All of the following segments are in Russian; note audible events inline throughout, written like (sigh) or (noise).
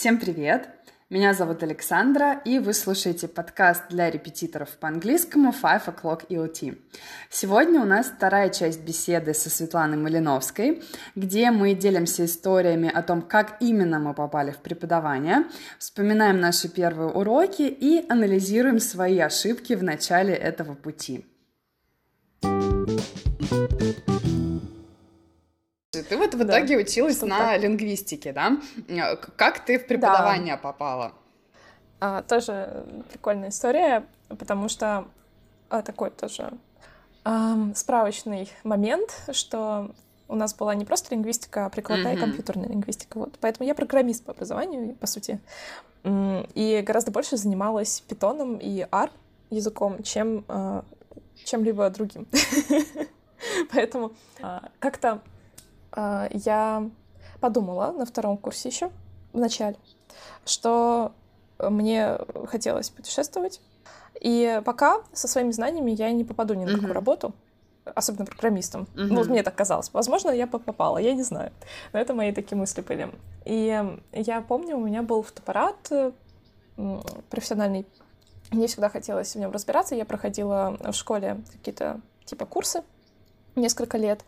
Всем привет! Меня зовут Александра, и вы слушаете подкаст для репетиторов по английскому Five O'Clock EOT. Сегодня у нас вторая часть беседы со Светланой Малиновской, где мы делимся историями о том, как именно мы попали в преподавание, вспоминаем наши первые уроки и анализируем свои ошибки в начале этого пути. Ты вот в итоге да, училась на так. лингвистике, да? Как ты в преподавание да. попала? А, тоже прикольная история, потому что а, такой тоже а, справочный момент, что у нас была не просто лингвистика, а прикладная mm-hmm. компьютерная лингвистика. Вот. Поэтому я программист по образованию, по сути. И гораздо больше занималась питоном и R языком, чем а, чем-либо другим. (laughs) Поэтому а, как-то я подумала на втором курсе еще, в начале, что мне хотелось путешествовать. И пока со своими знаниями я не попаду ни на какую mm-hmm. работу, особенно программистом. Mm-hmm. Ну, вот мне так казалось. Возможно, я попала, я не знаю. Но это мои такие мысли были. И я помню, у меня был фотоаппарат профессиональный. Мне всегда хотелось в нем разбираться. Я проходила в школе какие-то типа курсы несколько лет.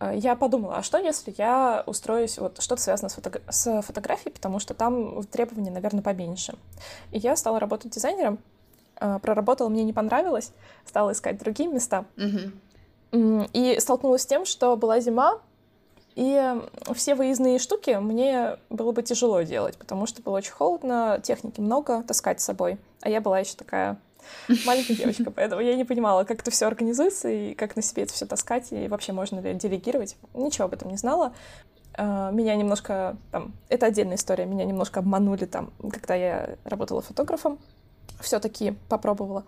Э, я подумала, а что если я устроюсь, вот что-то связано с, фото с фотографией, потому что там требования, наверное, поменьше. И я стала работать дизайнером, э, проработала, мне не понравилось, стала искать другие места. Mm-hmm. И столкнулась с тем, что была зима, и все выездные штуки мне было бы тяжело делать, потому что было очень холодно, техники много таскать с собой. А я была еще такая маленькая девочка, поэтому я не понимала, как это все организуется и как на себе это все таскать, и вообще можно ли делегировать. Ничего об этом не знала. А, меня немножко, там, это отдельная история, меня немножко обманули там, когда я работала фотографом, все-таки попробовала,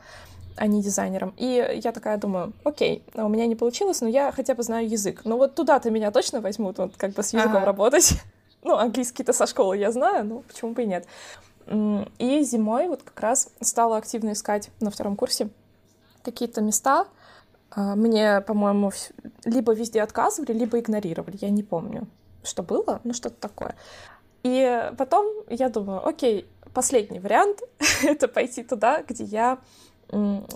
а не дизайнером. И я такая думаю, окей, а у меня не получилось, но я хотя бы знаю язык. Но вот туда-то меня точно возьмут, вот как бы с языком ага. работать. (laughs) Ну, английский-то со школы я знаю, ну, почему бы и нет. И зимой вот как раз стала активно искать на втором курсе какие-то места. А, мне, по-моему, либо везде отказывали, либо игнорировали. Я не помню, что было, но что-то такое. И потом я думаю, окей, последний вариант (laughs) — это пойти туда, где я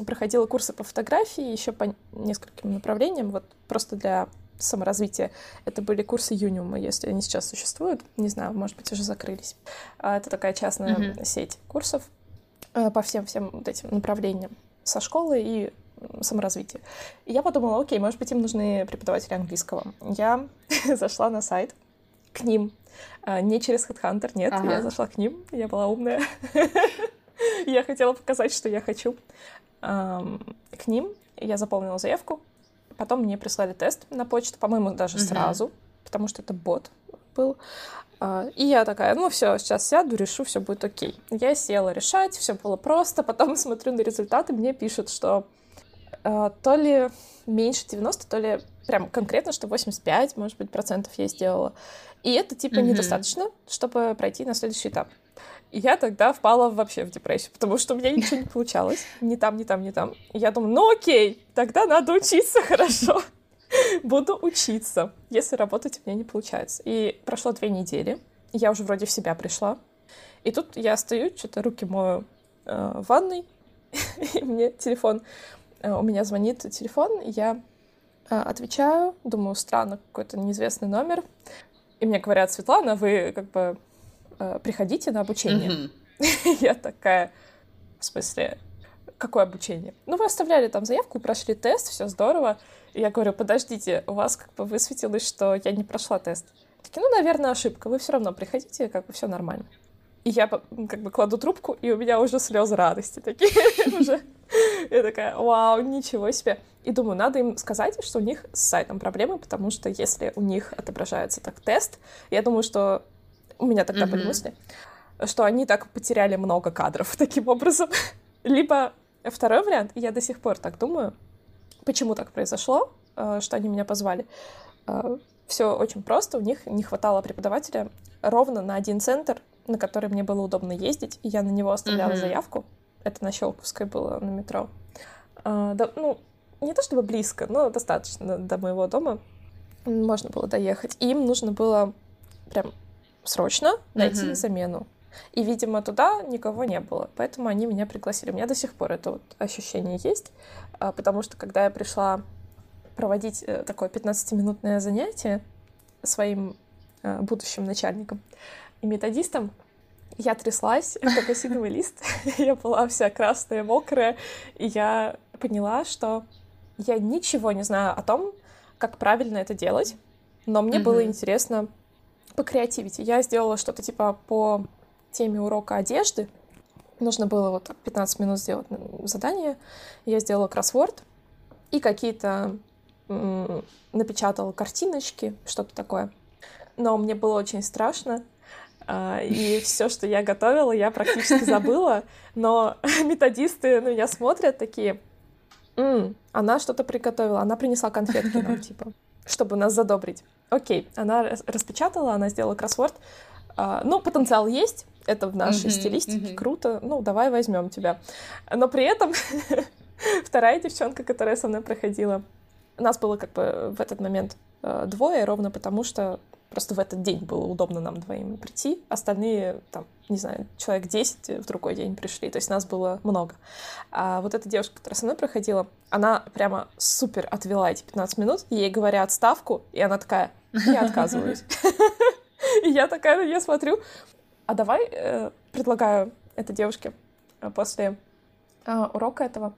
проходила курсы по фотографии еще по нескольким направлениям, вот просто для саморазвития. Это были курсы Юниума, если они сейчас существуют. Не знаю, может быть, уже закрылись. А, это такая частная mm-hmm. сеть курсов э, по всем-всем вот этим направлениям со школы и саморазвития. И я подумала, окей, может быть, им нужны преподаватели английского. Я (laughs) зашла на сайт к ним. А, не через HeadHunter, нет, ага. я зашла к ним, я была умная. (laughs) я хотела показать, что я хочу. К ним я заполнила заявку, Потом мне прислали тест на почту, по-моему, даже угу. сразу, потому что это бот был. А, и я такая, ну все, сейчас сяду, решу, все будет окей. Я села решать, все было просто. (laughs) Потом смотрю на результаты, мне пишут, что э, то ли меньше 90, то ли прям конкретно, что 85, может быть, процентов я сделала. И это типа mm недостаточно, чтобы пройти на следующий этап. И я тогда впала вообще в депрессию, потому что у меня ничего не получалось. Ни там, ни там, ни там. И я думаю, ну окей, тогда надо учиться (laughs) хорошо. Буду учиться, если работать у меня не получается. И прошло две недели, я уже вроде в себя пришла. И тут я стою, что-то руки мою э, в ванной, (laughs) и мне телефон, э, у меня звонит телефон, я э, отвечаю, думаю, странно, какой-то неизвестный номер. И мне говорят, Светлана, вы как бы приходите на обучение. Mm-hmm. (laughs) Я такая, в смысле, какое обучение? Ну, вы оставляли там заявку, прошли тест, все здорово. И я говорю, подождите, у вас как бы высветилось, что я не прошла тест. Такие, ну, наверное, ошибка, вы все равно приходите, как бы все нормально. И я как бы кладу трубку, и у меня уже слезы радости такие (laughs) (laughs) уже. Я такая, вау, ничего себе. И думаю, надо им сказать, что у них с сайтом проблемы, потому что если у них отображается так тест, я думаю, что у меня тогда mm-hmm. были мысли, что они так потеряли много кадров (laughs) таким образом. Либо второй вариант, я до сих пор так думаю, почему так произошло, э, что они меня позвали. Э, Все очень просто, у них не хватало преподавателя ровно на один центр, на который мне было удобно ездить, и я на него оставляла mm-hmm. заявку. Это на Щелковской было, на метро. А, да, ну, не то чтобы близко, но достаточно до моего дома можно было доехать. И им нужно было прям срочно найти mm-hmm. замену. И, видимо, туда никого не было, поэтому они меня пригласили. У меня до сих пор это вот ощущение есть, а, потому что когда я пришла проводить э, такое 15-минутное занятие своим э, будущим начальником и методистом, я тряслась, как осиновый (laughs) лист. (laughs) я была вся красная, мокрая, и я поняла, что я ничего не знаю о том, как правильно это делать, но мне mm-hmm. было интересно по креативити. Я сделала что-то типа по теме урока одежды. Нужно было вот 15 минут сделать задание. Я сделала кроссворд и какие-то напечатала картиночки, что-то такое. Но мне было очень страшно, а, и (laughs) все, что я готовила, я практически забыла. Но (laughs) методисты на меня смотрят такие, М, она что-то приготовила, она принесла конфетки нам, (laughs) типа, чтобы нас задобрить. Окей, она распечатала, она сделала кроссворд. А, ну, потенциал есть, это в нашей mm-hmm, стилистике, mm-hmm. круто, ну, давай возьмем тебя. Но при этом (laughs) вторая девчонка, которая со мной проходила, нас было как бы в этот момент э, двое, ровно потому что просто в этот день было удобно нам двоим прийти. Остальные, там, не знаю, человек 10 в другой день пришли, то есть нас было много. А вот эта девушка, которая со мной проходила, она прямо супер отвела эти 15 минут, ей говорят ставку, и она такая, я отказываюсь. (laughs) И я такая, я смотрю, а давай э, предлагаю этой девушке э, после э, урока этого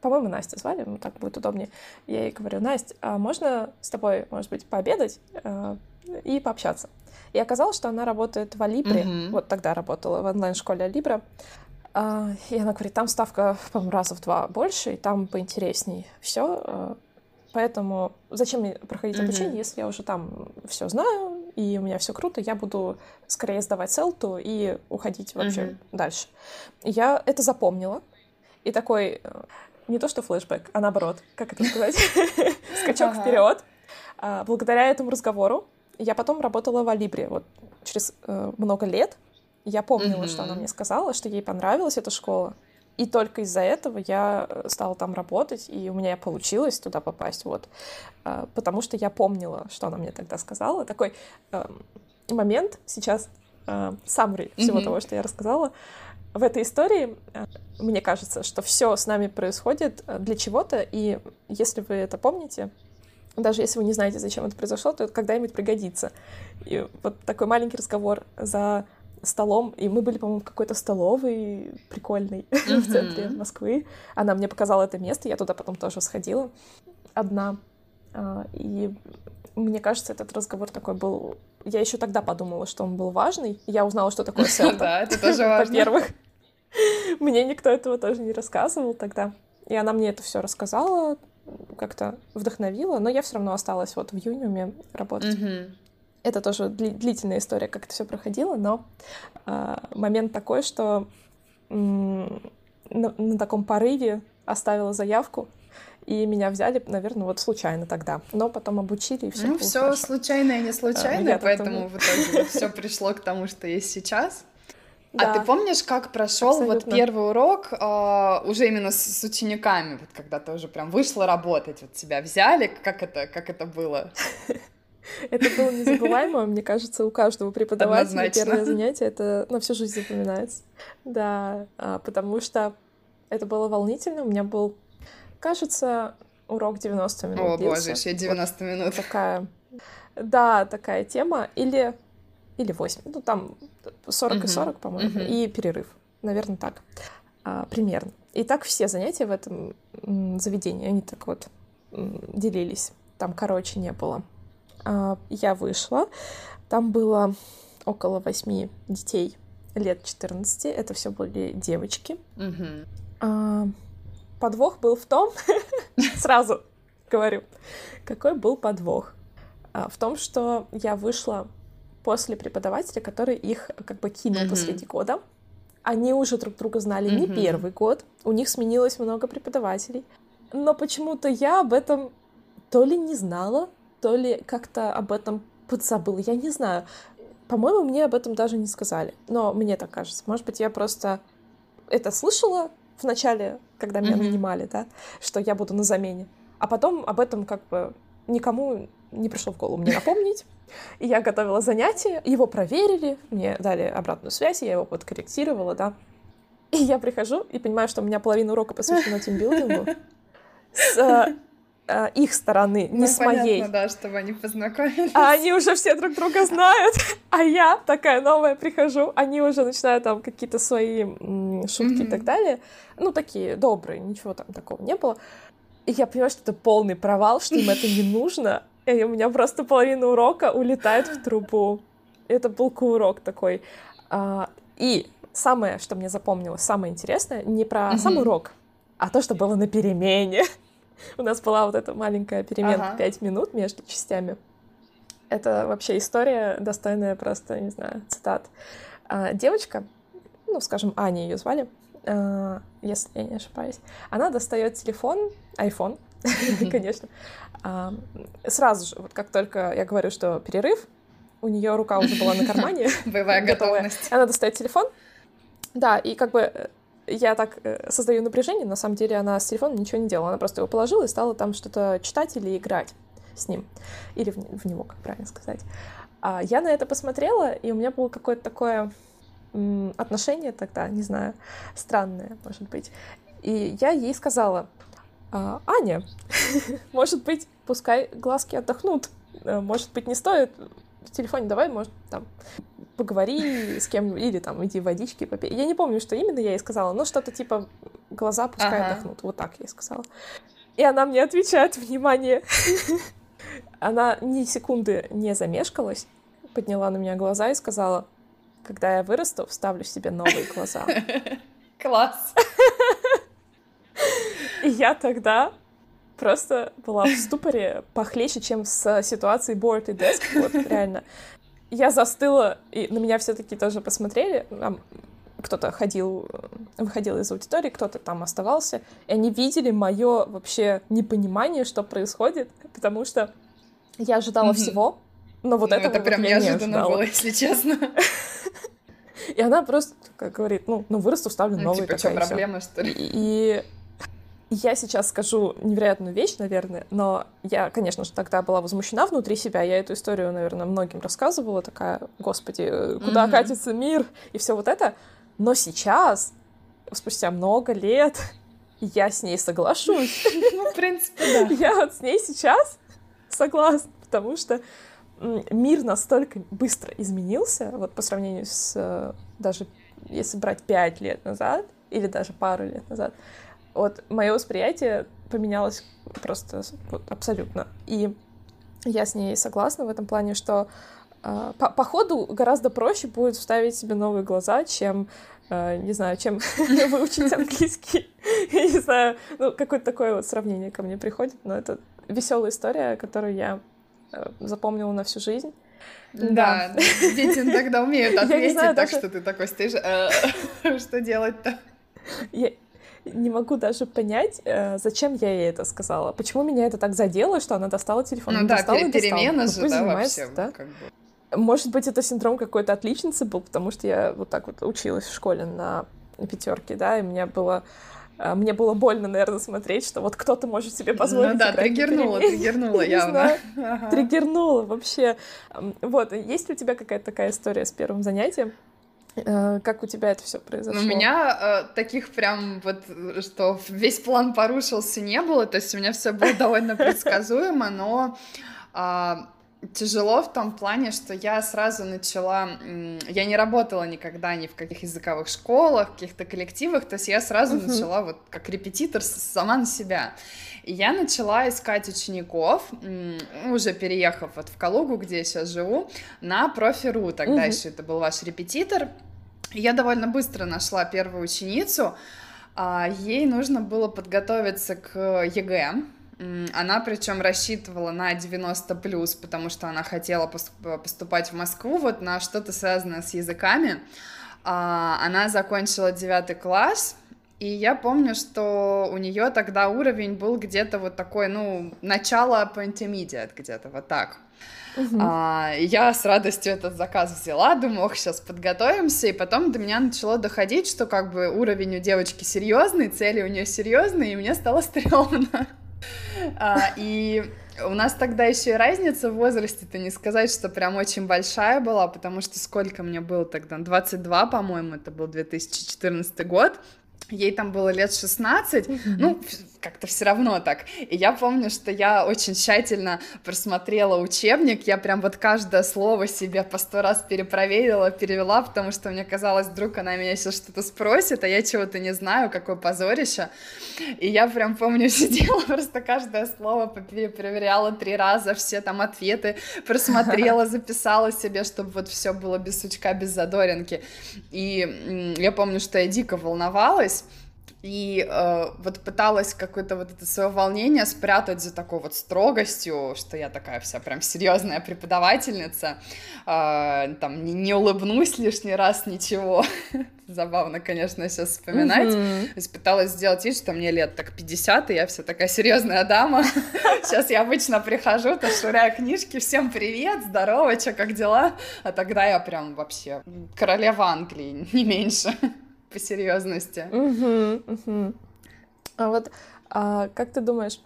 по-моему, Настя звали, ему так будет удобнее. Я ей говорю, Настя, а можно с тобой, может быть, пообедать э, и пообщаться? И оказалось, что она работает в Алибре, mm-hmm. вот тогда работала в онлайн-школе Алибра. Э, и она говорит, там ставка, по-моему, раза в два больше, и там поинтересней все. Э, поэтому зачем мне проходить mm-hmm. обучение, если я уже там все знаю, и у меня все круто, я буду скорее сдавать селту и уходить вообще mm-hmm. дальше. Я это запомнила. И такой, э, не то что флешбэк, а наоборот, как это сказать, (laughs) скачок вперед. А, благодаря этому разговору я потом работала в Алибре. Вот через э, много лет я помнила, что она мне сказала, что ей понравилась эта школа. И только из-за этого я э, стала там работать, и у меня получилось туда попасть, вот. А, потому что я помнила, что она мне тогда сказала. Такой эм, момент сейчас, э, summary всего того, что я рассказала, в этой истории э, мне кажется, что все с нами происходит э, для чего-то, и если вы это помните, даже если вы не знаете, зачем это произошло, то это когда-нибудь пригодится. И вот такой маленький разговор за столом, и мы были, по-моему, в какой-то столовой прикольной mm-hmm. (laughs) в центре Москвы. Она мне показала это место, я туда потом тоже сходила одна. А, и мне кажется, этот разговор такой был... Я еще тогда подумала, что он был важный. Я узнала, что такое (laughs) селта. Да, это тоже важно. Во-первых. (laughs) Мне никто этого тоже не рассказывал тогда. И она мне это все рассказала, как-то вдохновила, но я все равно осталась вот в Юниуме работать. Это тоже длительная история, как это все проходило, но э, момент такой, что на, на таком порыве оставила заявку, и меня взяли, наверное, вот случайно тогда. Но потом обучили, и все Ну, все хорошо. случайно и не случайно, а, поэтому в итоге все пришло к тому, что есть сейчас. Да. А ты помнишь, как прошел вот первый урок э, уже именно с, с учениками, вот когда ты уже прям вышла работать, вот тебя взяли, как это, как это было? (laughs) Это было незабываемо, мне кажется, у каждого преподавателя первое занятие это на всю жизнь запоминается. Да, а, потому что это было волнительно. У меня был кажется, урок 90 минут О, длился. боже, еще 90 вот минут. Такая, да, такая тема. Или, или 8, ну там 40 uh-huh. и 40, по-моему, uh-huh. и перерыв. Наверное, так. А, примерно. И так все занятия в этом заведении, они так вот делились. Там короче не было. А, я вышла, там было около восьми детей лет 14. Это все были девочки. А, подвох был в том, (laughs) сразу говорю, какой был подвох? А, в том, что я вышла после преподавателя, который их как бы кинул mm-hmm. посреди года. Они уже друг друга знали mm-hmm. не первый год, у них сменилось много преподавателей. Но почему-то я об этом то ли не знала, то ли как-то об этом подзабыла. Я не знаю. По-моему, мне об этом даже не сказали. Но мне так кажется. Может быть, я просто это слышала, в начале, когда меня mm-hmm. нанимали, да, что я буду на замене. А потом об этом как бы никому не пришло в голову мне напомнить. И я готовила занятие, его проверили, мне дали обратную связь, я его подкорректировала, да. И я прихожу и понимаю, что у меня половина урока посвящена тимбилдингу. С э, их стороны, не ну, с понятно, моей. да, чтобы они познакомились. А они уже все друг друга знают. (laughs) А я такая новая прихожу, они уже начинают там какие-то свои м, шутки и так далее. Ну, такие добрые, ничего там такого не было. И я понимаю, что это полный провал, что им это не нужно. И у меня просто половина урока улетает в трубу. Это был урок такой. А, и самое, что мне запомнилось, самое интересное, не про сам урок, а то, что было на перемене. У нас была вот эта маленькая перемена ага. минут между частями. Это вообще история, достойная просто, не знаю, цитат. А, девочка, ну, скажем, Аня ее звали, а, если я не ошибаюсь, она достает телефон, iPhone, (laughs) конечно, а, сразу же, вот как только я говорю, что перерыв, у нее рука уже была на кармане. (laughs) Боевая (laughs) готовность. Она достает телефон. Да, и как бы э, я так э, создаю напряжение, на самом деле она с телефоном ничего не делала, она просто его положила и стала там что-то читать или играть с ним. Или в, в него, как правильно сказать. А я на это посмотрела, и у меня было какое-то такое отношение тогда, не знаю, странное, может быть. И я ей сказала, а, Аня, (laughs) может быть, пускай глазки отдохнут, э, может быть, не стоит в телефоне, давай, может, там, поговори с кем или там иди водички попей. Я не помню, что именно я ей сказала, но что-то типа глаза пускай ага. отдохнут. Вот так я ей сказала. И она мне отвечает, внимание. (laughs) она ни секунды не замешкалась, подняла на меня глаза и сказала, когда я вырасту, вставлю себе новые глаза. (laughs) Класс. И я тогда просто была в ступоре похлеще, чем с ситуацией board и desk, вот реально. Я застыла, и на меня все таки тоже посмотрели, кто-то ходил, выходил из аудитории, кто-то там оставался, и они видели мое вообще непонимание, что происходит, потому что я ожидала mm-hmm. всего, но вот ну, этого это прям вот я неожиданно не было, если честно. (laughs) И она просто как говорит, ну, ну вырасту, вставлю ну, новый. Типа, что, проблема, что ли? И я сейчас скажу невероятную вещь, наверное, но я, конечно же, тогда была возмущена внутри себя. Я эту историю, наверное, многим рассказывала, такая, господи, куда mm-hmm. катится мир и все вот это. Но сейчас, спустя много лет, я с ней соглашусь. Ну, в принципе, да. (laughs) Я вот с ней сейчас согласна, потому что мир настолько быстро изменился, вот по сравнению с э, даже если брать пять лет назад или даже пару лет назад, вот мое восприятие поменялось просто вот, абсолютно. И я с ней согласна в этом плане, что э, по, по ходу гораздо проще будет вставить себе новые глаза, чем, э, не знаю, чем (laughs) выучить английский. (laughs) Я не знаю, ну, какое-то такое вот сравнение ко мне приходит, но это веселая история, которую я э, запомнила на всю жизнь. Да, дети (laughs) тогда умеют ответить, так что ты такой стоишь, «Э, что делать-то? Не могу даже понять, э, зачем я ей это сказала. Почему меня это так задело, что она достала телефон? Ну да, достала пере- перемена же, да, вообще. Да? Как бы. Может быть, это синдром какой-то отличницы был, потому что я вот так вот училась в школе на пятерке, да, и мне было э, мне было больно, наверное, смотреть, что вот кто-то может себе позволить. Ну да, триггернула, триггернула (laughs) явно. Триггернула вообще. Вот, есть ли у тебя какая-то такая история с первым занятием? Э, как у тебя это все произошло? У меня э, таких прям вот, что весь план порушился, не было. То есть у меня все было довольно предсказуемо, но э, тяжело в том плане, что я сразу начала... Я не работала никогда ни в каких языковых школах, каких-то коллективах, то есть я сразу uh-huh. начала вот как репетитор сама на себя. И я начала искать учеников, уже переехав вот в Калугу, где я сейчас живу, на профи.ру. Тогда uh-huh. еще это был ваш репетитор. Я довольно быстро нашла первую ученицу. А, ей нужно было подготовиться к ЕГЭ. Она причем рассчитывала на 90 плюс, потому что она хотела поступать в Москву вот на что-то связанное с языками. А, она закончила 9 класс, и я помню, что у нее тогда уровень был где-то вот такой, ну, начало по intermediate где-то вот так. Uh-huh. А, я с радостью этот заказ взяла, думаю, ох, сейчас подготовимся, и потом до меня начало доходить, что как бы уровень у девочки серьезный, цели у нее серьезные, и мне стало (laughs) стрёмно. А, и У нас тогда еще и разница в возрасте-то не сказать, что прям очень большая была, потому что сколько мне было тогда? 22, по-моему, это был 2014 год ей там было лет 16, mm-hmm. ну, как-то все равно так. И я помню, что я очень тщательно просмотрела учебник, я прям вот каждое слово себе по сто раз перепроверила, перевела, потому что мне казалось, вдруг она меня сейчас что-то спросит, а я чего-то не знаю, какое позорище. И я прям помню, (laughs) сидела, просто каждое слово перепроверяла три раза, все там ответы просмотрела, (laughs) записала себе, чтобы вот все было без сучка, без задоринки. И я помню, что я дико волновалась, и э, вот пыталась какое-то вот это свое волнение спрятать за такой вот строгостью, что я такая вся прям серьезная преподавательница, э, там не, не улыбнусь лишний раз, ничего. (laughs) Забавно, конечно, сейчас вспоминать. Mm-hmm. То есть пыталась сделать вид, что мне лет так 50, и я вся такая серьезная дама. (laughs) Сейчас я обычно прихожу, то швыряю книжки, всем привет, здорово, что, как дела? А тогда я прям вообще королева Англии, не меньше (laughs) по серьезности. Угу, угу. А вот а, как ты думаешь,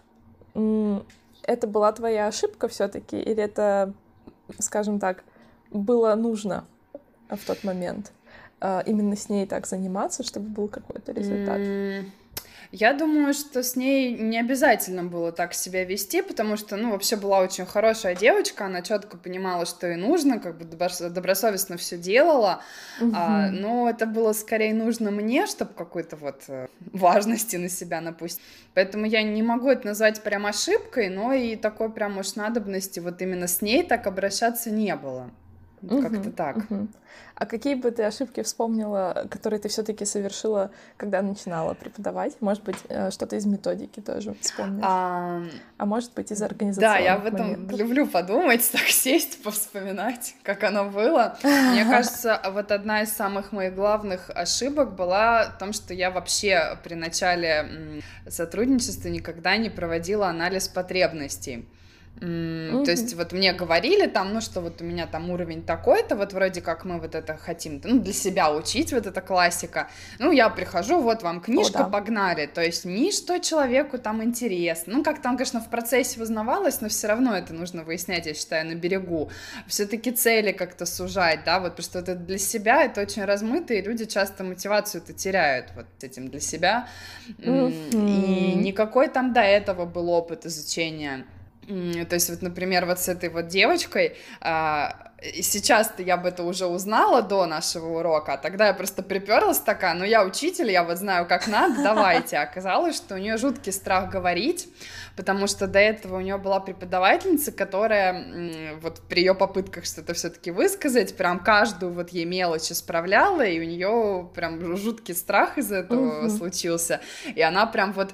это была твоя ошибка все-таки, или это, скажем так, было нужно в тот момент а, именно с ней так заниматься, чтобы был какой-то результат? Mm. Я думаю, что с ней не обязательно было так себя вести, потому что, ну, вообще была очень хорошая девочка, она четко понимала, что ей нужно, как бы добросовестно все делала, угу. а, но это было скорее нужно мне, чтобы какой-то вот э, важности на себя напустить. Поэтому я не могу это назвать прям ошибкой, но и такой прям уж надобности вот именно с ней так обращаться не было. Угу, Как-то так. Угу. А какие бы ты ошибки вспомнила, которые ты все-таки совершила, когда начинала преподавать? Может быть, э, что-то из методики тоже вспомнишь? А, а может быть, из организационных Да, я об этом моментов. люблю подумать, (laughs) так сесть, повспоминать, как оно было. Мне (laughs) кажется, вот одна из самых моих главных ошибок была в том, что я вообще при начале сотрудничества никогда не проводила анализ потребностей. Mm-hmm. То есть вот мне говорили там, ну что вот у меня там уровень такой-то, вот вроде как мы вот это хотим, ну для себя учить, вот эта классика. Ну я прихожу, вот вам книжка, О, да. погнали. То есть ни что человеку там интересно. Ну как там, конечно, в процессе узнавалось, но все равно это нужно выяснять, я считаю, на берегу. Все-таки цели как-то сужать, да, вот потому что это для себя, это очень размыто, и люди часто мотивацию это теряют вот этим для себя. Mm-hmm. И никакой там до этого был опыт изучения то есть вот, например, вот с этой вот девочкой, а, сейчас-то я бы это уже узнала до нашего урока, а тогда я просто приперлась такая, ну я учитель, я вот знаю, как надо, давайте. Оказалось, что у нее жуткий страх говорить, потому что до этого у нее была преподавательница, которая вот при ее попытках что-то все-таки высказать, прям каждую вот ей мелочь исправляла, и у нее прям жуткий страх из этого угу. случился, и она прям вот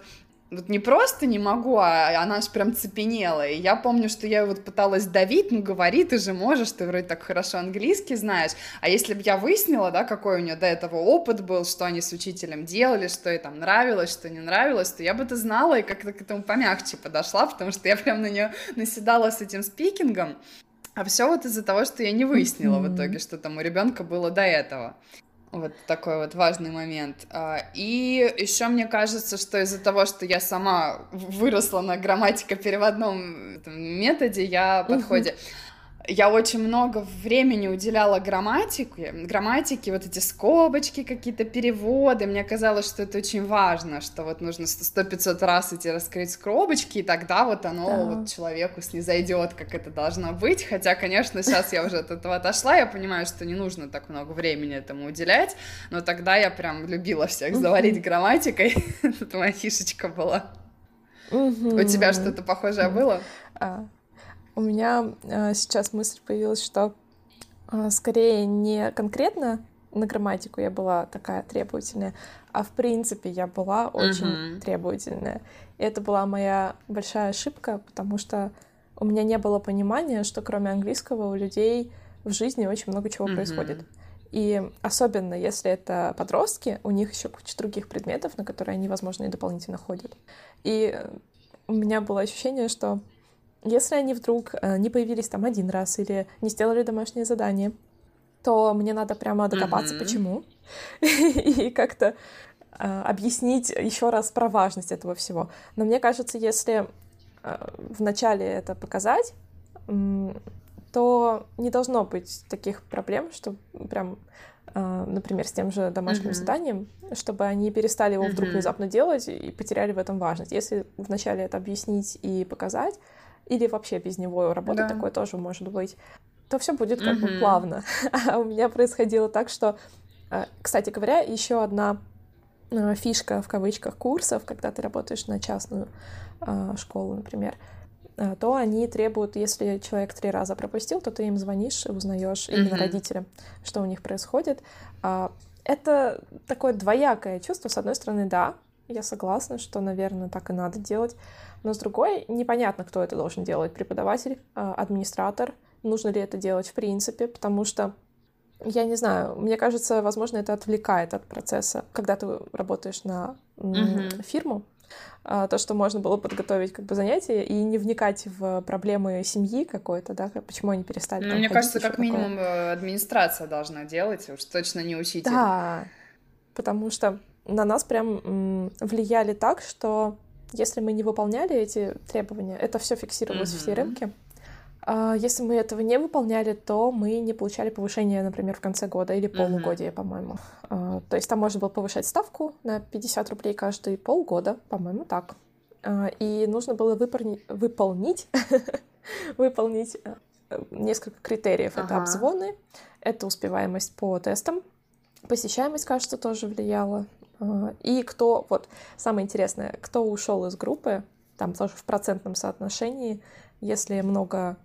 вот не просто не могу, а она аж прям цепенела. И я помню, что я вот пыталась давить, ну говори, ты же можешь, ты вроде так хорошо английский знаешь. А если бы я выяснила, да, какой у нее до этого опыт был, что они с учителем делали, что ей там нравилось, что не нравилось, то я бы это знала и как-то к этому помягче подошла, потому что я прям на нее наседала с этим спикингом. А все вот из-за того, что я не выяснила mm-hmm. в итоге, что там у ребенка было до этого. Вот такой вот важный момент. А, и еще мне кажется, что из-за того, что я сама выросла на грамматико-переводном методе, я подходе, я очень много времени уделяла грамматике, грамматике, вот эти скобочки, какие-то переводы. Мне казалось, что это очень важно, что вот нужно сто пятьсот раз эти раскрыть скобочки, и тогда вот оно да. вот человеку снизойдет, как это должно быть. Хотя, конечно, сейчас я уже от этого отошла, я понимаю, что не нужно так много времени этому уделять, но тогда я прям любила всех заварить грамматикой. (laughs) Это моя фишечка была. У тебя что-то похожее было? А, у меня э, сейчас мысль появилась, что э, скорее не конкретно на грамматику я была такая требовательная, а в принципе я была очень uh-huh. требовательная. И это была моя большая ошибка, потому что у меня не было понимания, что кроме английского у людей в жизни очень много чего uh-huh. происходит. И особенно если это подростки, у них еще куча других предметов, на которые они, возможно, и дополнительно ходят. И у меня было ощущение, что если они вдруг э, не появились там один раз или не сделали домашнее задание, то мне надо прямо докопаться, mm-hmm. почему, (laughs) и как-то э, объяснить еще раз про важность этого всего. Но мне кажется, если вначале это показать, то не должно быть таких проблем, что прям, например, с тем же домашним mm-hmm. заданием, чтобы они перестали его вдруг mm-hmm. внезапно делать и потеряли в этом важность. Если вначале это объяснить и показать, или вообще без него работать, да. такое тоже может быть, то все будет как mm-hmm. бы плавно. А (laughs) у меня происходило так, что, э, кстати говоря, еще одна э, фишка в кавычках курсов, когда ты работаешь на частную э, школу, например, то они требуют, если человек три раза пропустил, то ты им звонишь и узнаешь mm-hmm. именно родителям, что у них происходит. А, это такое двоякое чувство. С одной стороны, да, я согласна, что, наверное, так и надо делать. Но с другой, непонятно, кто это должен делать. Преподаватель, администратор, нужно ли это делать в принципе, потому что я не знаю, мне кажется, возможно, это отвлекает от процесса, когда ты работаешь на mm-hmm. фирму, а, то, что можно было подготовить как бы занятия и не вникать в проблемы семьи какой-то, да, почему они перестали. Ну, мне кажется, как такое. минимум э, администрация должна делать, уж точно не учитель. Да, потому что на нас прям влияли так, что если мы не выполняли эти требования, это все фиксировалось mm-hmm. в CRM-ке, а, если мы этого не выполняли, то мы не получали повышение, например, в конце года или полугодия, mm-hmm. по-моему. А, то есть там можно было повышать ставку на 50 рублей каждые полгода, по-моему, так. А, и нужно было выполнить, (laughs) выполнить, выполнить несколько критериев. Это обзвоны, это успеваемость по тестам, посещаемость, кажется, тоже влияла. И кто, вот, самое интересное, кто ушел из группы, там тоже в процентном соотношении если много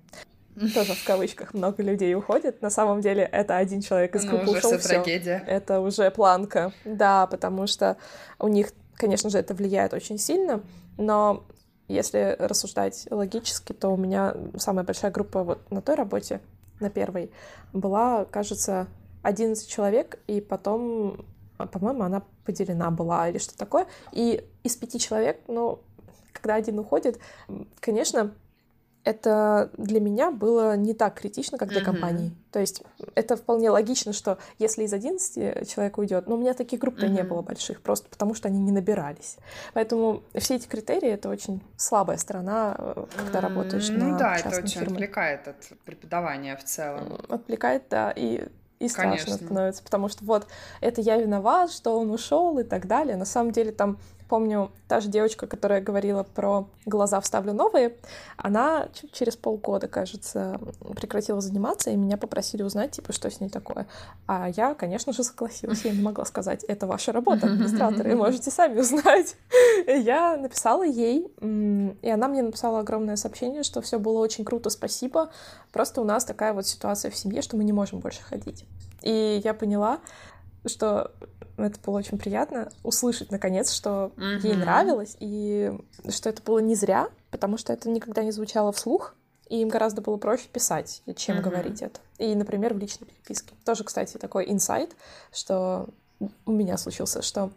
(laughs) тоже в кавычках много людей уходит. На самом деле это один человек из ну, группы ну, ушел. Все трагедия. Это уже планка. Да, потому что у них, конечно же, это влияет очень сильно, но если рассуждать логически, то у меня самая большая группа вот на той работе, на первой, была, кажется, 11 человек, и потом, по-моему, она поделена была или что такое. И из пяти человек, ну, когда один уходит, конечно, это для меня было не так критично, как для mm-hmm. компании. То есть это вполне логично, что если из 11 человек уйдет, но у меня таких групп-то mm-hmm. не было больших, просто потому что они не набирались. Поэтому все эти критерии — это очень слабая сторона, э, когда работаешь mm-hmm. на Ну да, это очень фирме. отвлекает от преподавания в целом. Отвлекает, да, и и страшно Конечно. становится, потому что вот это я виноват, что он ушел и так далее. На самом деле там Помню, та же девочка, которая говорила про глаза вставлю новые, она через полгода, кажется, прекратила заниматься, и меня попросили узнать, типа, что с ней такое. А я, конечно же, согласилась. Я не могла сказать, это ваша работа, администраторы, можете сами узнать. (laughs) Я написала ей, и она мне написала огромное сообщение, что все было очень круто, спасибо. Просто у нас такая вот ситуация в семье, что мы не можем больше ходить. И я поняла, что это было очень приятно услышать, наконец, что mm-hmm. ей нравилось, и что это было не зря, потому что это никогда не звучало вслух, и им гораздо было проще писать, чем mm-hmm. говорить это. И, например, в личной переписке. Тоже, кстати, такой инсайт, что у меня случился, что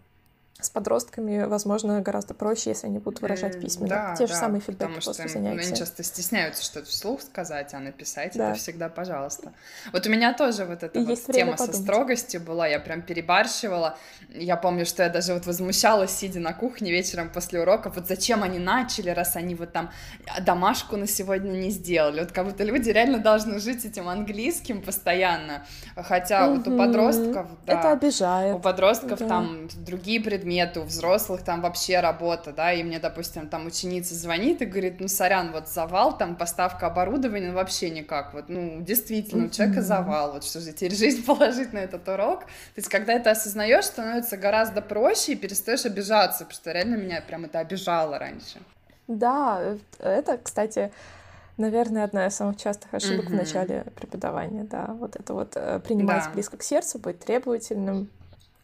с подростками, возможно, гораздо проще, если они будут выражать письменно. Да, Те же да, самые фидбэки потому после что занятия. Они часто стесняются что-то вслух сказать, а написать да. это всегда пожалуйста. Вот у меня тоже вот эта вот тема подумать. со строгостью была, я прям перебарщивала. Я помню, что я даже вот возмущалась, сидя на кухне вечером после урока, вот зачем они начали, раз они вот там домашку на сегодня не сделали. Вот как будто люди реально должны жить этим английским постоянно. Хотя угу. вот у подростков... Да, это обижает. У подростков да. там другие предметы предмету, у взрослых там вообще работа, да, и мне, допустим, там ученица звонит и говорит, ну, сорян, вот завал, там поставка оборудования, ну, вообще никак, вот, ну, действительно, у человека завал, вот что же, теперь жизнь (laughs) положить на этот урок, то есть, когда это осознаешь, становится гораздо проще и перестаешь обижаться, потому что реально меня прям это обижало раньше. Да, это, кстати, наверное, одна из самых частых ошибок mm-hmm. в начале преподавания, да, вот это вот э, принимать да. близко к сердцу, быть требовательным,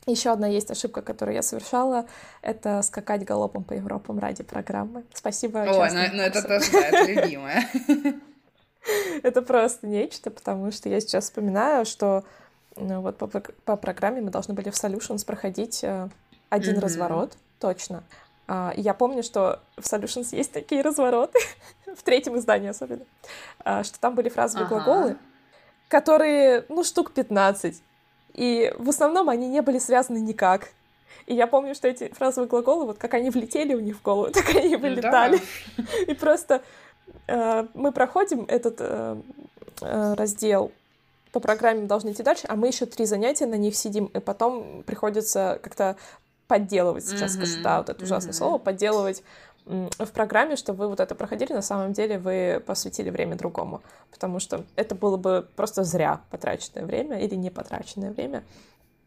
еще одна есть ошибка, которую я совершала, это скакать галопом по Европам ради программы. Спасибо. Ой, ну, ну это тоже, да, это любимое. (laughs) Это просто нечто, потому что я сейчас вспоминаю, что ну, вот по, по программе мы должны были в Solutions проходить э, один mm-hmm. разворот, точно. А, я помню, что в Solutions есть такие развороты, (laughs) в третьем издании особенно, а, что там были фразовые ага. глаголы, которые, ну, штук 15. И в основном они не были связаны никак. И я помню, что эти фразовые глаголы, вот как они влетели у них в голову, (laughs) так они вылетали. Да. И просто э, мы проходим этот э, э, раздел по программе должны идти дальше, а мы еще три занятия на них сидим, и потом приходится как-то подделывать, сейчас mm-hmm. скажу, да, вот это ужасное mm-hmm. слово, подделывать в программе, что вы вот это проходили, на самом деле вы посвятили время другому, потому что это было бы просто зря потраченное время или не потраченное время.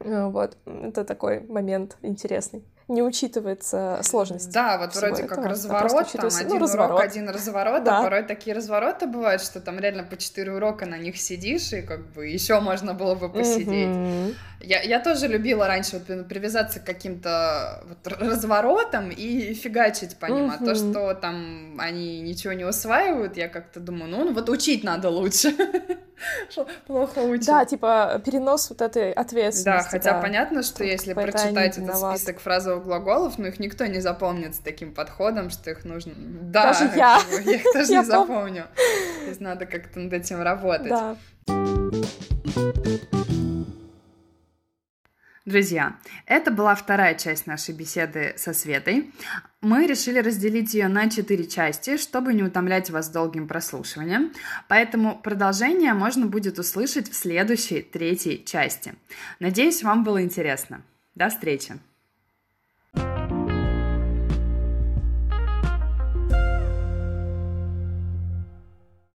Э, вот, это такой момент интересный. Не учитывается сложность. Да, вот вроде этого, как а разворот, там один ну, разворот. урок, один разворот, да. а порой такие развороты бывают, что там реально по четыре урока на них сидишь, и как бы еще можно было бы посидеть. Mm-hmm. Я, я тоже любила раньше вот привязаться к каким-то вот разворотам и фигачить по ним, mm-hmm. а то, что там они ничего не усваивают, я как-то думаю, ну, ну вот учить надо лучше. (laughs) Плохо учат. Да, типа перенос вот этой ответственности. Да, хотя понятно, что если прочитать этот список фразовых глаголов, ну их никто не запомнит с таким подходом, что их нужно... Да, даже я. Я их (laughs) тоже не запомню. То есть надо как-то над этим работать. Да. Друзья, это была вторая часть нашей беседы со Светой. Мы решили разделить ее на четыре части, чтобы не утомлять вас долгим прослушиванием. Поэтому продолжение можно будет услышать в следующей, третьей части. Надеюсь, вам было интересно. До встречи!